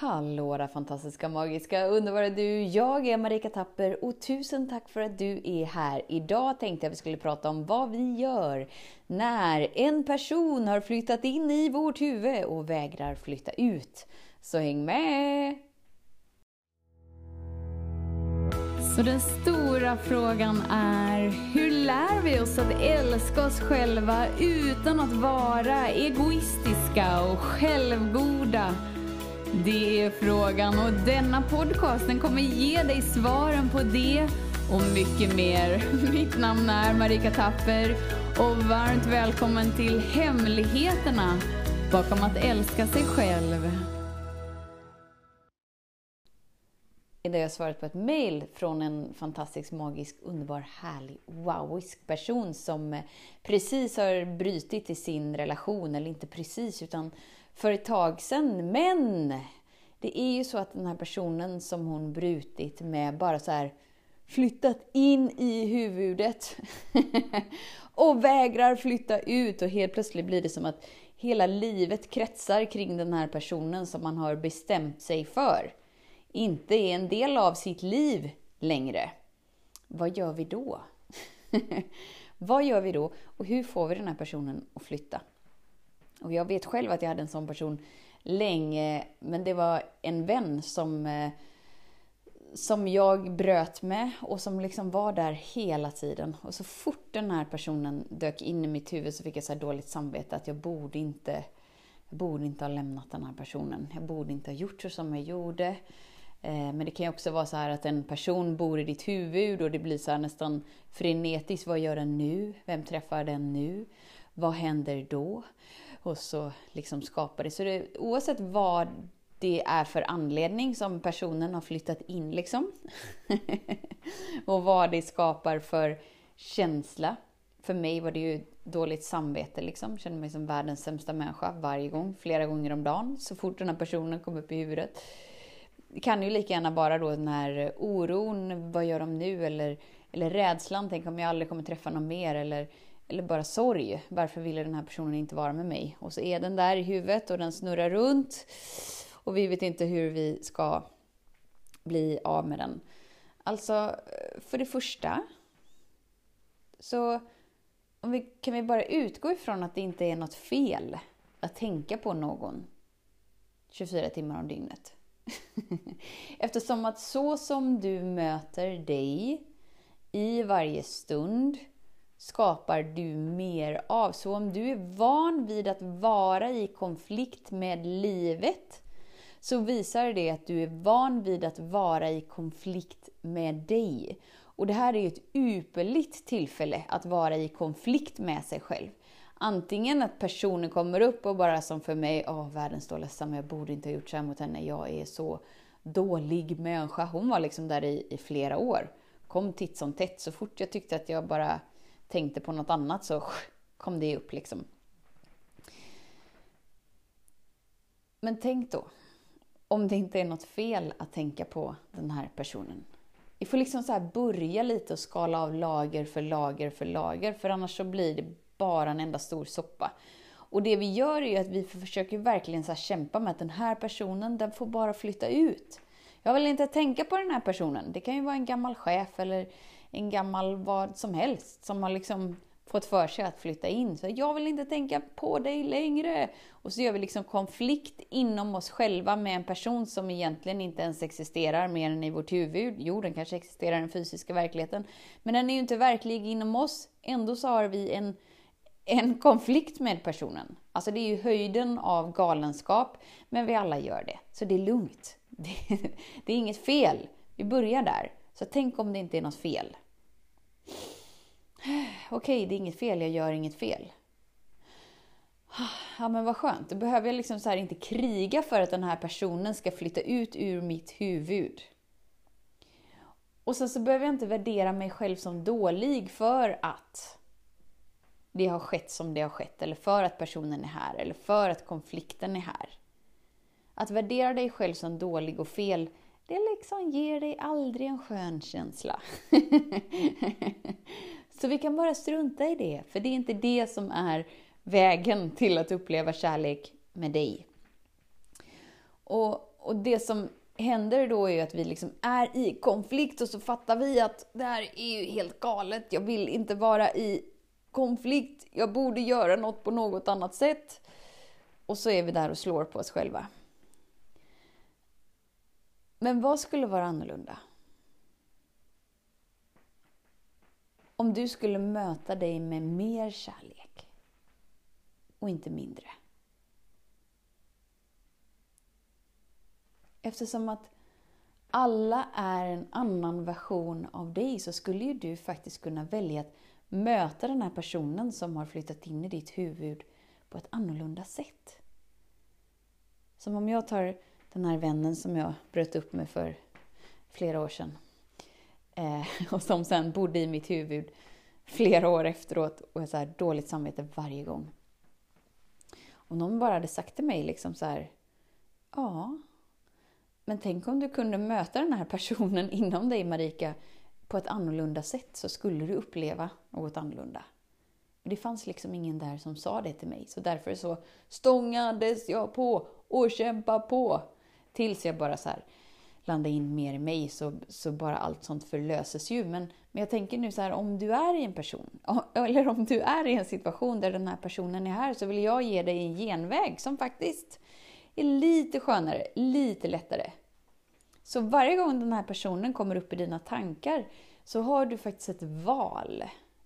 Hallå där fantastiska, magiska, underbara du! Jag är Marika Tapper och tusen tack för att du är här. Idag tänkte jag att vi skulle prata om vad vi gör när en person har flyttat in i vårt huvud och vägrar flytta ut. Så häng med! Så den stora frågan är, hur lär vi oss att älska oss själva utan att vara egoistiska och självgoda? Det är frågan och denna podcast den kommer ge dig svaren på det och mycket mer. Mitt namn är Marika Tapper och varmt välkommen till Hemligheterna bakom att älska sig själv. Idag har jag svarat på ett mail från en fantastisk, magisk, underbar, härlig, wowisk person som eh, precis har brutit i sin relation, eller inte precis, utan för ett tag sedan. Men det är ju så att den här personen som hon brutit med bara så här flyttat in i huvudet och vägrar flytta ut och helt plötsligt blir det som att hela livet kretsar kring den här personen som man har bestämt sig för. Inte är en del av sitt liv längre. Vad gör vi då? Vad gör vi då? Och hur får vi den här personen att flytta? Och jag vet själv att jag hade en sån person länge, men det var en vän som, eh, som jag bröt med och som liksom var där hela tiden. Och så fort den här personen dök in i mitt huvud så fick jag så dåligt samvete att jag borde inte jag borde inte ha lämnat den här personen. Jag borde inte ha gjort så som jag gjorde. Eh, men det kan ju också vara så här att en person bor i ditt huvud och det blir så nästan frenetiskt. Vad gör den nu? Vem träffar den nu? Vad händer då? Och så liksom skapar det. Så det, oavsett vad det är för anledning som personen har flyttat in liksom. och vad det skapar för känsla. För mig var det ju dåligt samvete liksom. Kände mig som världens sämsta människa varje gång, flera gånger om dagen. Så fort den här personen kom upp i huvudet. Det kan ju lika gärna vara då den här oron, vad gör de nu? Eller, eller rädslan, tänk om jag aldrig kommer träffa någon mer. Eller eller bara sorg. Varför ville den här personen inte vara med mig? Och så är den där i huvudet och den snurrar runt. Och vi vet inte hur vi ska bli av med den. Alltså, för det första så om vi, kan vi bara utgå ifrån att det inte är något fel att tänka på någon 24 timmar om dygnet. Eftersom att så som du möter dig i varje stund skapar du mer av. Så om du är van vid att vara i konflikt med livet så visar det att du är van vid att vara i konflikt med dig. Och det här är ju ett ypperligt tillfälle att vara i konflikt med sig själv. Antingen att personen kommer upp och bara som för mig, åh världens dåligaste, jag borde inte ha gjort så här mot henne, jag är så dålig människa. Hon var liksom där i, i flera år. Kom titt som tätt. Så fort jag tyckte att jag bara tänkte på något annat så kom det upp liksom. Men tänk då, om det inte är något fel att tänka på den här personen. Vi får liksom så börja lite och skala av lager för lager för lager, för annars så blir det bara en enda stor soppa. Och det vi gör är ju att vi försöker verkligen så kämpa med att den här personen, den får bara flytta ut. Jag vill inte tänka på den här personen. Det kan ju vara en gammal chef eller en gammal vad som helst som har liksom fått för sig att flytta in. Så jag vill inte tänka på dig längre. Och så gör vi liksom konflikt inom oss själva med en person som egentligen inte ens existerar mer än i vårt huvud. Jo, den kanske existerar i den fysiska verkligheten. Men den är ju inte verklig inom oss. Ändå så har vi en, en konflikt med personen. Alltså det är ju höjden av galenskap, men vi alla gör det. Så det är lugnt. Det, det är inget fel. Vi börjar där. Så tänk om det inte är något fel. Okej, det är inget fel, jag gör inget fel. Ja men vad skönt, då behöver jag liksom så inte kriga för att den här personen ska flytta ut ur mitt huvud. Och sen så behöver jag inte värdera mig själv som dålig för att det har skett som det har skett, eller för att personen är här, eller för att konflikten är här. Att värdera dig själv som dålig och fel, det liksom ger dig aldrig en skön känsla. Så vi kan bara strunta i det, för det är inte det som är vägen till att uppleva kärlek med dig. Och, och det som händer då är ju att vi liksom är i konflikt och så fattar vi att det här är ju helt galet. Jag vill inte vara i konflikt. Jag borde göra något på något annat sätt. Och så är vi där och slår på oss själva. Men vad skulle vara annorlunda? Om du skulle möta dig med mer kärlek och inte mindre. Eftersom att alla är en annan version av dig så skulle ju du faktiskt kunna välja att möta den här personen som har flyttat in i ditt huvud på ett annorlunda sätt. Som om jag tar den här vännen som jag bröt upp med för flera år sedan eh, och som sen bodde i mitt huvud flera år efteråt och så här dåligt samvete varje gång. Om någon bara hade sagt till mig liksom så här, ja, men tänk om du kunde möta den här personen inom dig Marika på ett annorlunda sätt så skulle du uppleva något annorlunda. Det fanns liksom ingen där som sa det till mig, så därför så stångades jag på och kämpade på. Tills jag bara så här landade in mer i mig, så, så bara allt sånt förlöses ju. Men, men jag tänker nu så här, om du är i en person, eller om du är i en situation där den här personen är här, så vill jag ge dig en genväg som faktiskt är lite skönare, lite lättare. Så varje gång den här personen kommer upp i dina tankar så har du faktiskt ett val.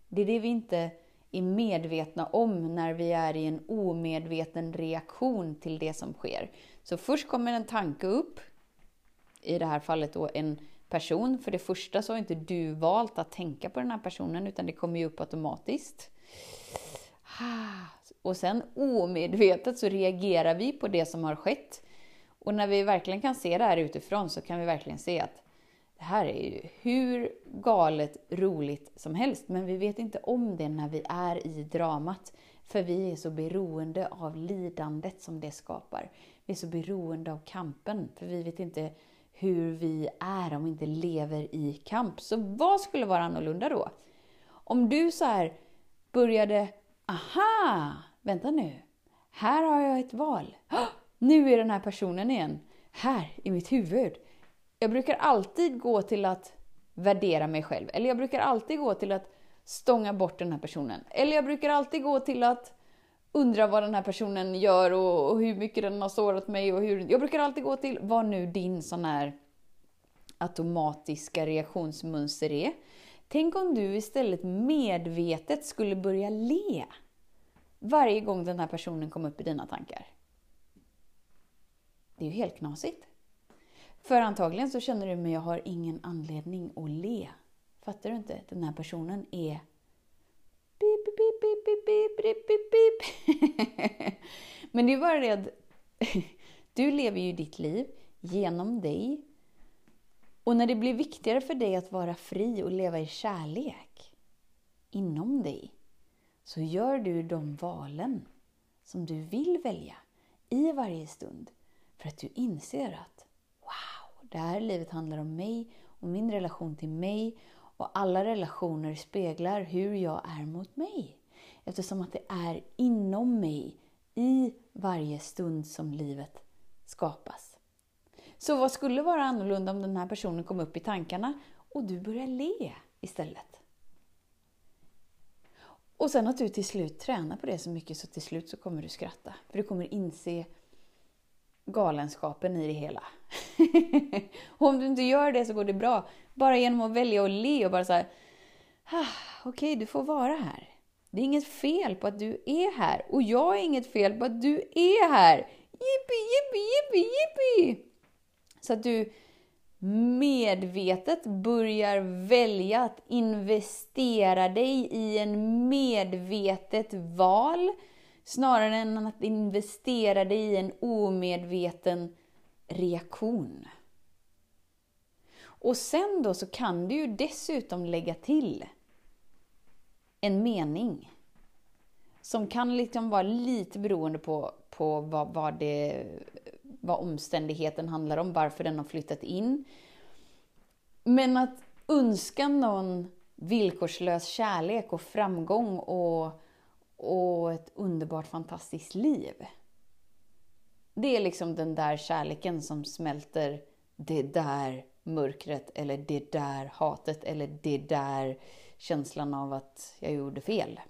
Det är det vi inte är medvetna om när vi är i en omedveten reaktion till det som sker. Så först kommer en tanke upp, i det här fallet då en person. För det första så har inte du valt att tänka på den här personen utan det kommer ju upp automatiskt. Och sen omedvetet så reagerar vi på det som har skett. Och när vi verkligen kan se det här utifrån så kan vi verkligen se att det här är ju hur galet roligt som helst, men vi vet inte om det när vi är i dramat. För vi är så beroende av lidandet som det skapar. Vi är så beroende av kampen, för vi vet inte hur vi är om vi inte lever i kamp. Så vad skulle vara annorlunda då? Om du så här började, aha, vänta nu, här har jag ett val. Nu är den här personen igen, här i mitt huvud. Jag brukar alltid gå till att värdera mig själv, eller jag brukar alltid gå till att stånga bort den här personen. Eller jag brukar alltid gå till att undra vad den här personen gör och, och hur mycket den har sårat mig. Och hur, jag brukar alltid gå till vad nu din sån här automatiska reaktionsmönster är. Tänk om du istället medvetet skulle börja le varje gång den här personen kom upp i dina tankar. Det är ju helt knasigt. För antagligen så känner du, men jag har ingen anledning att le. Fattar du inte? Den här personen är Beep, beep, beep, beep, beep, beep, beep, beep. Men det är bara det att du lever ju ditt liv genom dig. Och när det blir viktigare för dig att vara fri och leva i kärlek inom dig, så gör du de valen som du vill välja i varje stund. För att du inser att wow, det här livet handlar om mig och min relation till mig och alla relationer speglar hur jag är mot mig. Eftersom att det är inom mig, i varje stund som livet skapas. Så vad skulle vara annorlunda om den här personen kom upp i tankarna och du börjar le istället? Och sen att du till slut tränar på det så mycket så till slut så kommer du skratta. För du kommer inse galenskapen i det hela. och om du inte gör det så går det bra. Bara genom att välja att le och bara såhär... ah, okej, okay, du får vara här. Det är inget fel på att du är här och jag är inget fel på att du är här. Jippi, jippi, jippi, jippi! Så att du medvetet börjar välja att investera dig i en medvetet val snarare än att investera dig i en omedveten reaktion. Och sen då så kan du ju dessutom lägga till en mening som kan liksom vara lite beroende på, på vad, vad, det, vad omständigheten handlar om, varför den har flyttat in. Men att önska någon villkorslös kärlek och framgång och, och ett underbart fantastiskt liv. Det är liksom den där kärleken som smälter det där mörkret eller det där hatet eller det där känslan av att jag gjorde fel.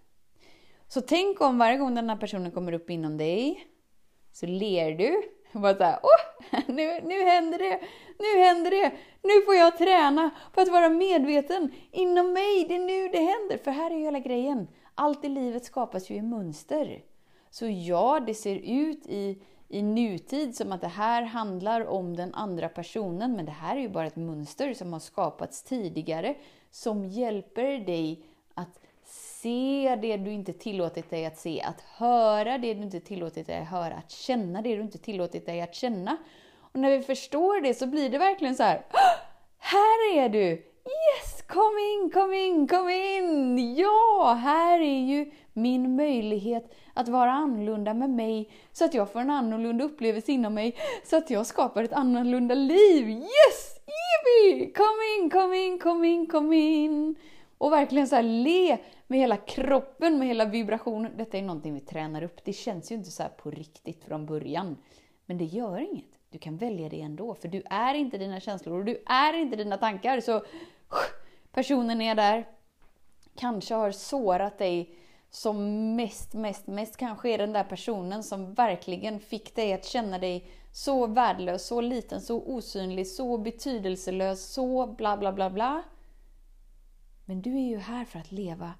Så tänk om varje gång den här personen kommer upp inom dig så ler du. Och bara såhär, åh, nu, nu händer det, nu händer det, nu får jag träna på att vara medveten inom mig, det är nu det händer. För här är ju hela grejen, allt i livet skapas ju i mönster. Så ja, det ser ut i, i nutid som att det här handlar om den andra personen, men det här är ju bara ett mönster som har skapats tidigare, som hjälper dig att se det du inte tillåtit dig att se, att höra det du inte tillåtit dig att höra, att känna det du inte tillåtit dig att känna. Och när vi förstår det så blir det verkligen så här, här är du! Yes, kom in, kom in, kom in! Ja, här är ju min möjlighet att vara annorlunda med mig, så att jag får en annorlunda upplevelse inom mig, så att jag skapar ett annorlunda liv. Yes! Yippie! Kom in, kom in, kom in, kom in! Och verkligen så le med hela kroppen, med hela vibrationen. Detta är någonting vi tränar upp. Det känns ju inte så på riktigt från början. Men det gör inget. Du kan välja det ändå, för du är inte dina känslor och du är inte dina tankar. Så personen är där, kanske har sårat dig som mest, mest, mest kanske är den där personen som verkligen fick dig att känna dig så värdelös, så liten, så osynlig, så betydelselös, så bla bla bla bla. Men du är ju här för att leva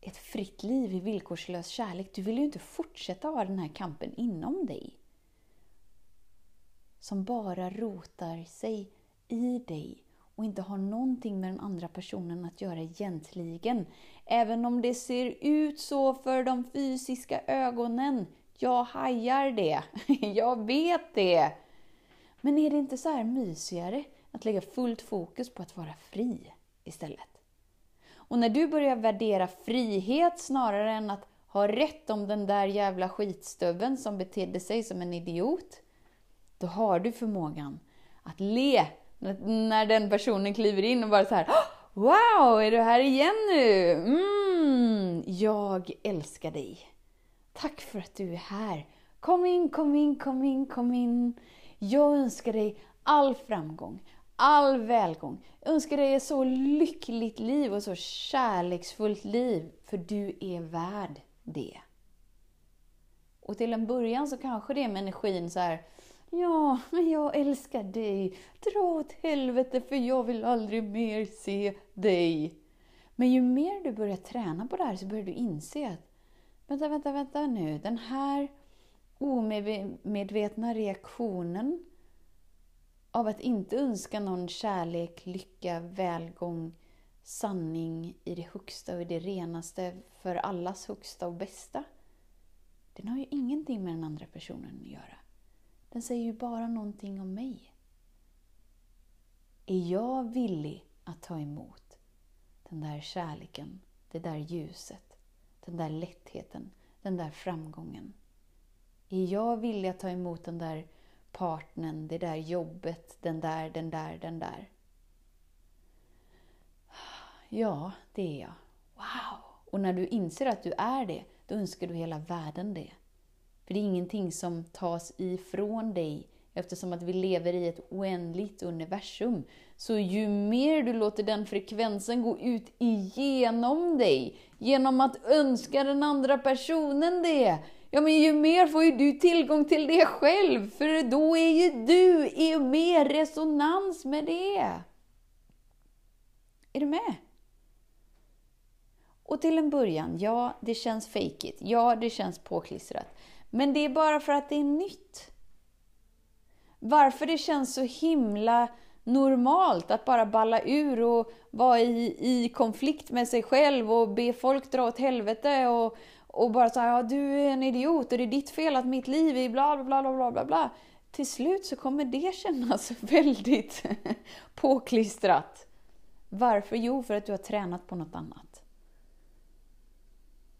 ett fritt liv i villkorslös kärlek. Du vill ju inte fortsätta ha den här kampen inom dig. Som bara rotar sig i dig och inte har någonting med den andra personen att göra egentligen. Även om det ser ut så för de fysiska ögonen. Jag hajar det. Jag vet det. Men är det inte så här mysigare att lägga fullt fokus på att vara fri istället? Och när du börjar värdera frihet snarare än att ha rätt om den där jävla skitstöveln som betedde sig som en idiot, då har du förmågan att le när den personen kliver in och bara så här Wow, är du här igen nu? Mm, jag älskar dig. Tack för att du är här. Kom in, kom in, kom in, kom in. Jag önskar dig all framgång, all välgång. Jag önskar dig ett så lyckligt liv och så kärleksfullt liv, för du är värd det. Och till en början så kanske det är med energin så här, Ja, men jag älskar dig. Dra åt helvete för jag vill aldrig mer se dig. Men ju mer du börjar träna på det här så börjar du inse att vänta, vänta, vänta nu. Den här omedvetna reaktionen av att inte önska någon kärlek, lycka, välgång, sanning i det högsta och i det renaste för allas högsta och bästa. Den har ju ingenting med den andra personen att göra. Den säger ju bara någonting om mig. Är jag villig att ta emot den där kärleken, det där ljuset, den där lättheten, den där framgången? Är jag villig att ta emot den där partnern, det där jobbet, den där, den där, den där? Ja, det är jag. Wow! Och när du inser att du är det, då önskar du hela världen det. För det är ingenting som tas ifrån dig eftersom att vi lever i ett oändligt universum. Så ju mer du låter den frekvensen gå ut igenom dig, genom att önska den andra personen det, ja men ju mer får ju du tillgång till det själv, för då är ju du i mer resonans med det. Är du med? Och till en början, ja, det känns fake it. Ja, det känns påklistrat. Men det är bara för att det är nytt. Varför det känns så himla normalt att bara balla ur och vara i, i konflikt med sig själv och be folk dra åt helvete och, och bara säga ja, du är en idiot och det är ditt fel att mitt liv är bla bla bla bla bla bla. Till slut så kommer det kännas väldigt påklistrat. Varför? Jo, för att du har tränat på något annat.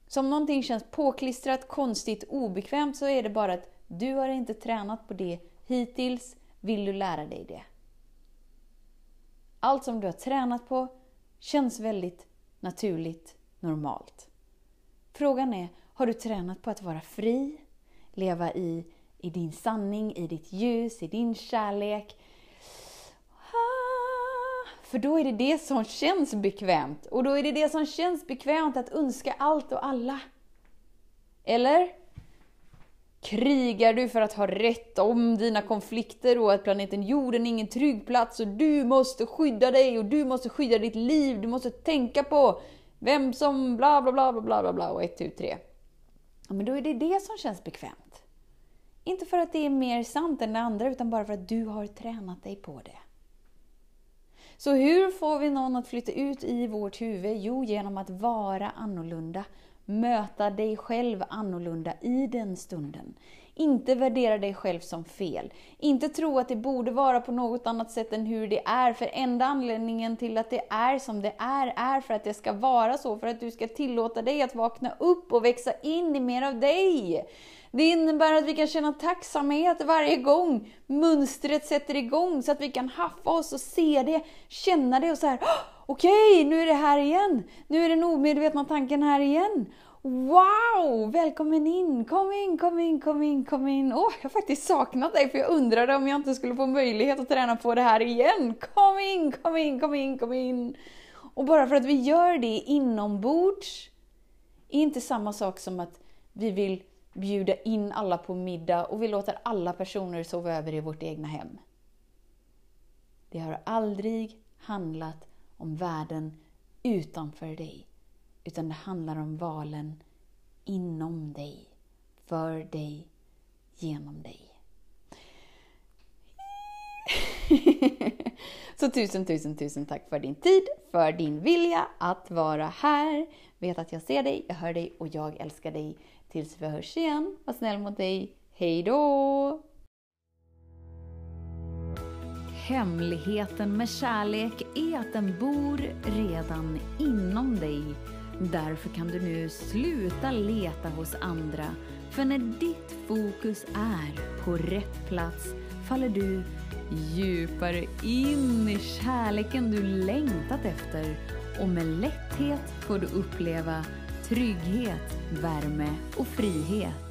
Så om någonting känns påklistrat, konstigt, obekvämt så är det bara att du har inte tränat på det hittills, vill du lära dig det. Allt som du har tränat på känns väldigt naturligt, normalt. Frågan är, har du tränat på att vara fri, leva i i din sanning, i ditt ljus, i din kärlek. För då är det det som känns bekvämt. Och då är det det som känns bekvämt att önska allt och alla. Eller? Krigar du för att ha rätt om dina konflikter och att planeten jorden är ingen trygg plats och du måste skydda dig och du måste skydda ditt liv. Du måste tänka på vem som bla bla bla bla bla bla och ett, tu, tre. Ja, men då är det det som känns bekvämt. Inte för att det är mer sant än det andra utan bara för att du har tränat dig på det. Så hur får vi någon att flytta ut i vårt huvud? Jo, genom att vara annorlunda möta dig själv annorlunda i den stunden. Inte värdera dig själv som fel. Inte tro att det borde vara på något annat sätt än hur det är. För enda anledningen till att det är som det är, är för att det ska vara så. För att du ska tillåta dig att vakna upp och växa in i mer av dig. Det innebär att vi kan känna tacksamhet varje gång mönstret sätter igång. Så att vi kan haffa oss och se det, känna det och så här okej, okay, nu är det här igen. Nu är den omedvetna tanken här igen. Wow! Välkommen in! Kom in, kom in, kom in, kom in. Åh, oh, jag har faktiskt saknat dig för jag undrade om jag inte skulle få möjlighet att träna på det här igen. Kom in, kom in, kom in, kom in. Och bara för att vi gör det inombords är inte samma sak som att vi vill bjuda in alla på middag och vi låter alla personer sova över i vårt egna hem. Det har aldrig handlat om världen utanför dig, utan det handlar om valen inom dig, för dig, genom dig. Så tusen, tusen, tusen tack för din tid, för din vilja att vara här. Vet att jag ser dig, jag hör dig och jag älskar dig. Tills vi hörs igen, var snäll mot dig. Hej då! Hemligheten med kärlek är att den bor redan inom dig. Därför kan du nu sluta leta hos andra. För när ditt fokus är på rätt plats faller du djupare in i kärleken du längtat efter och med lätthet får du uppleva trygghet, värme och frihet.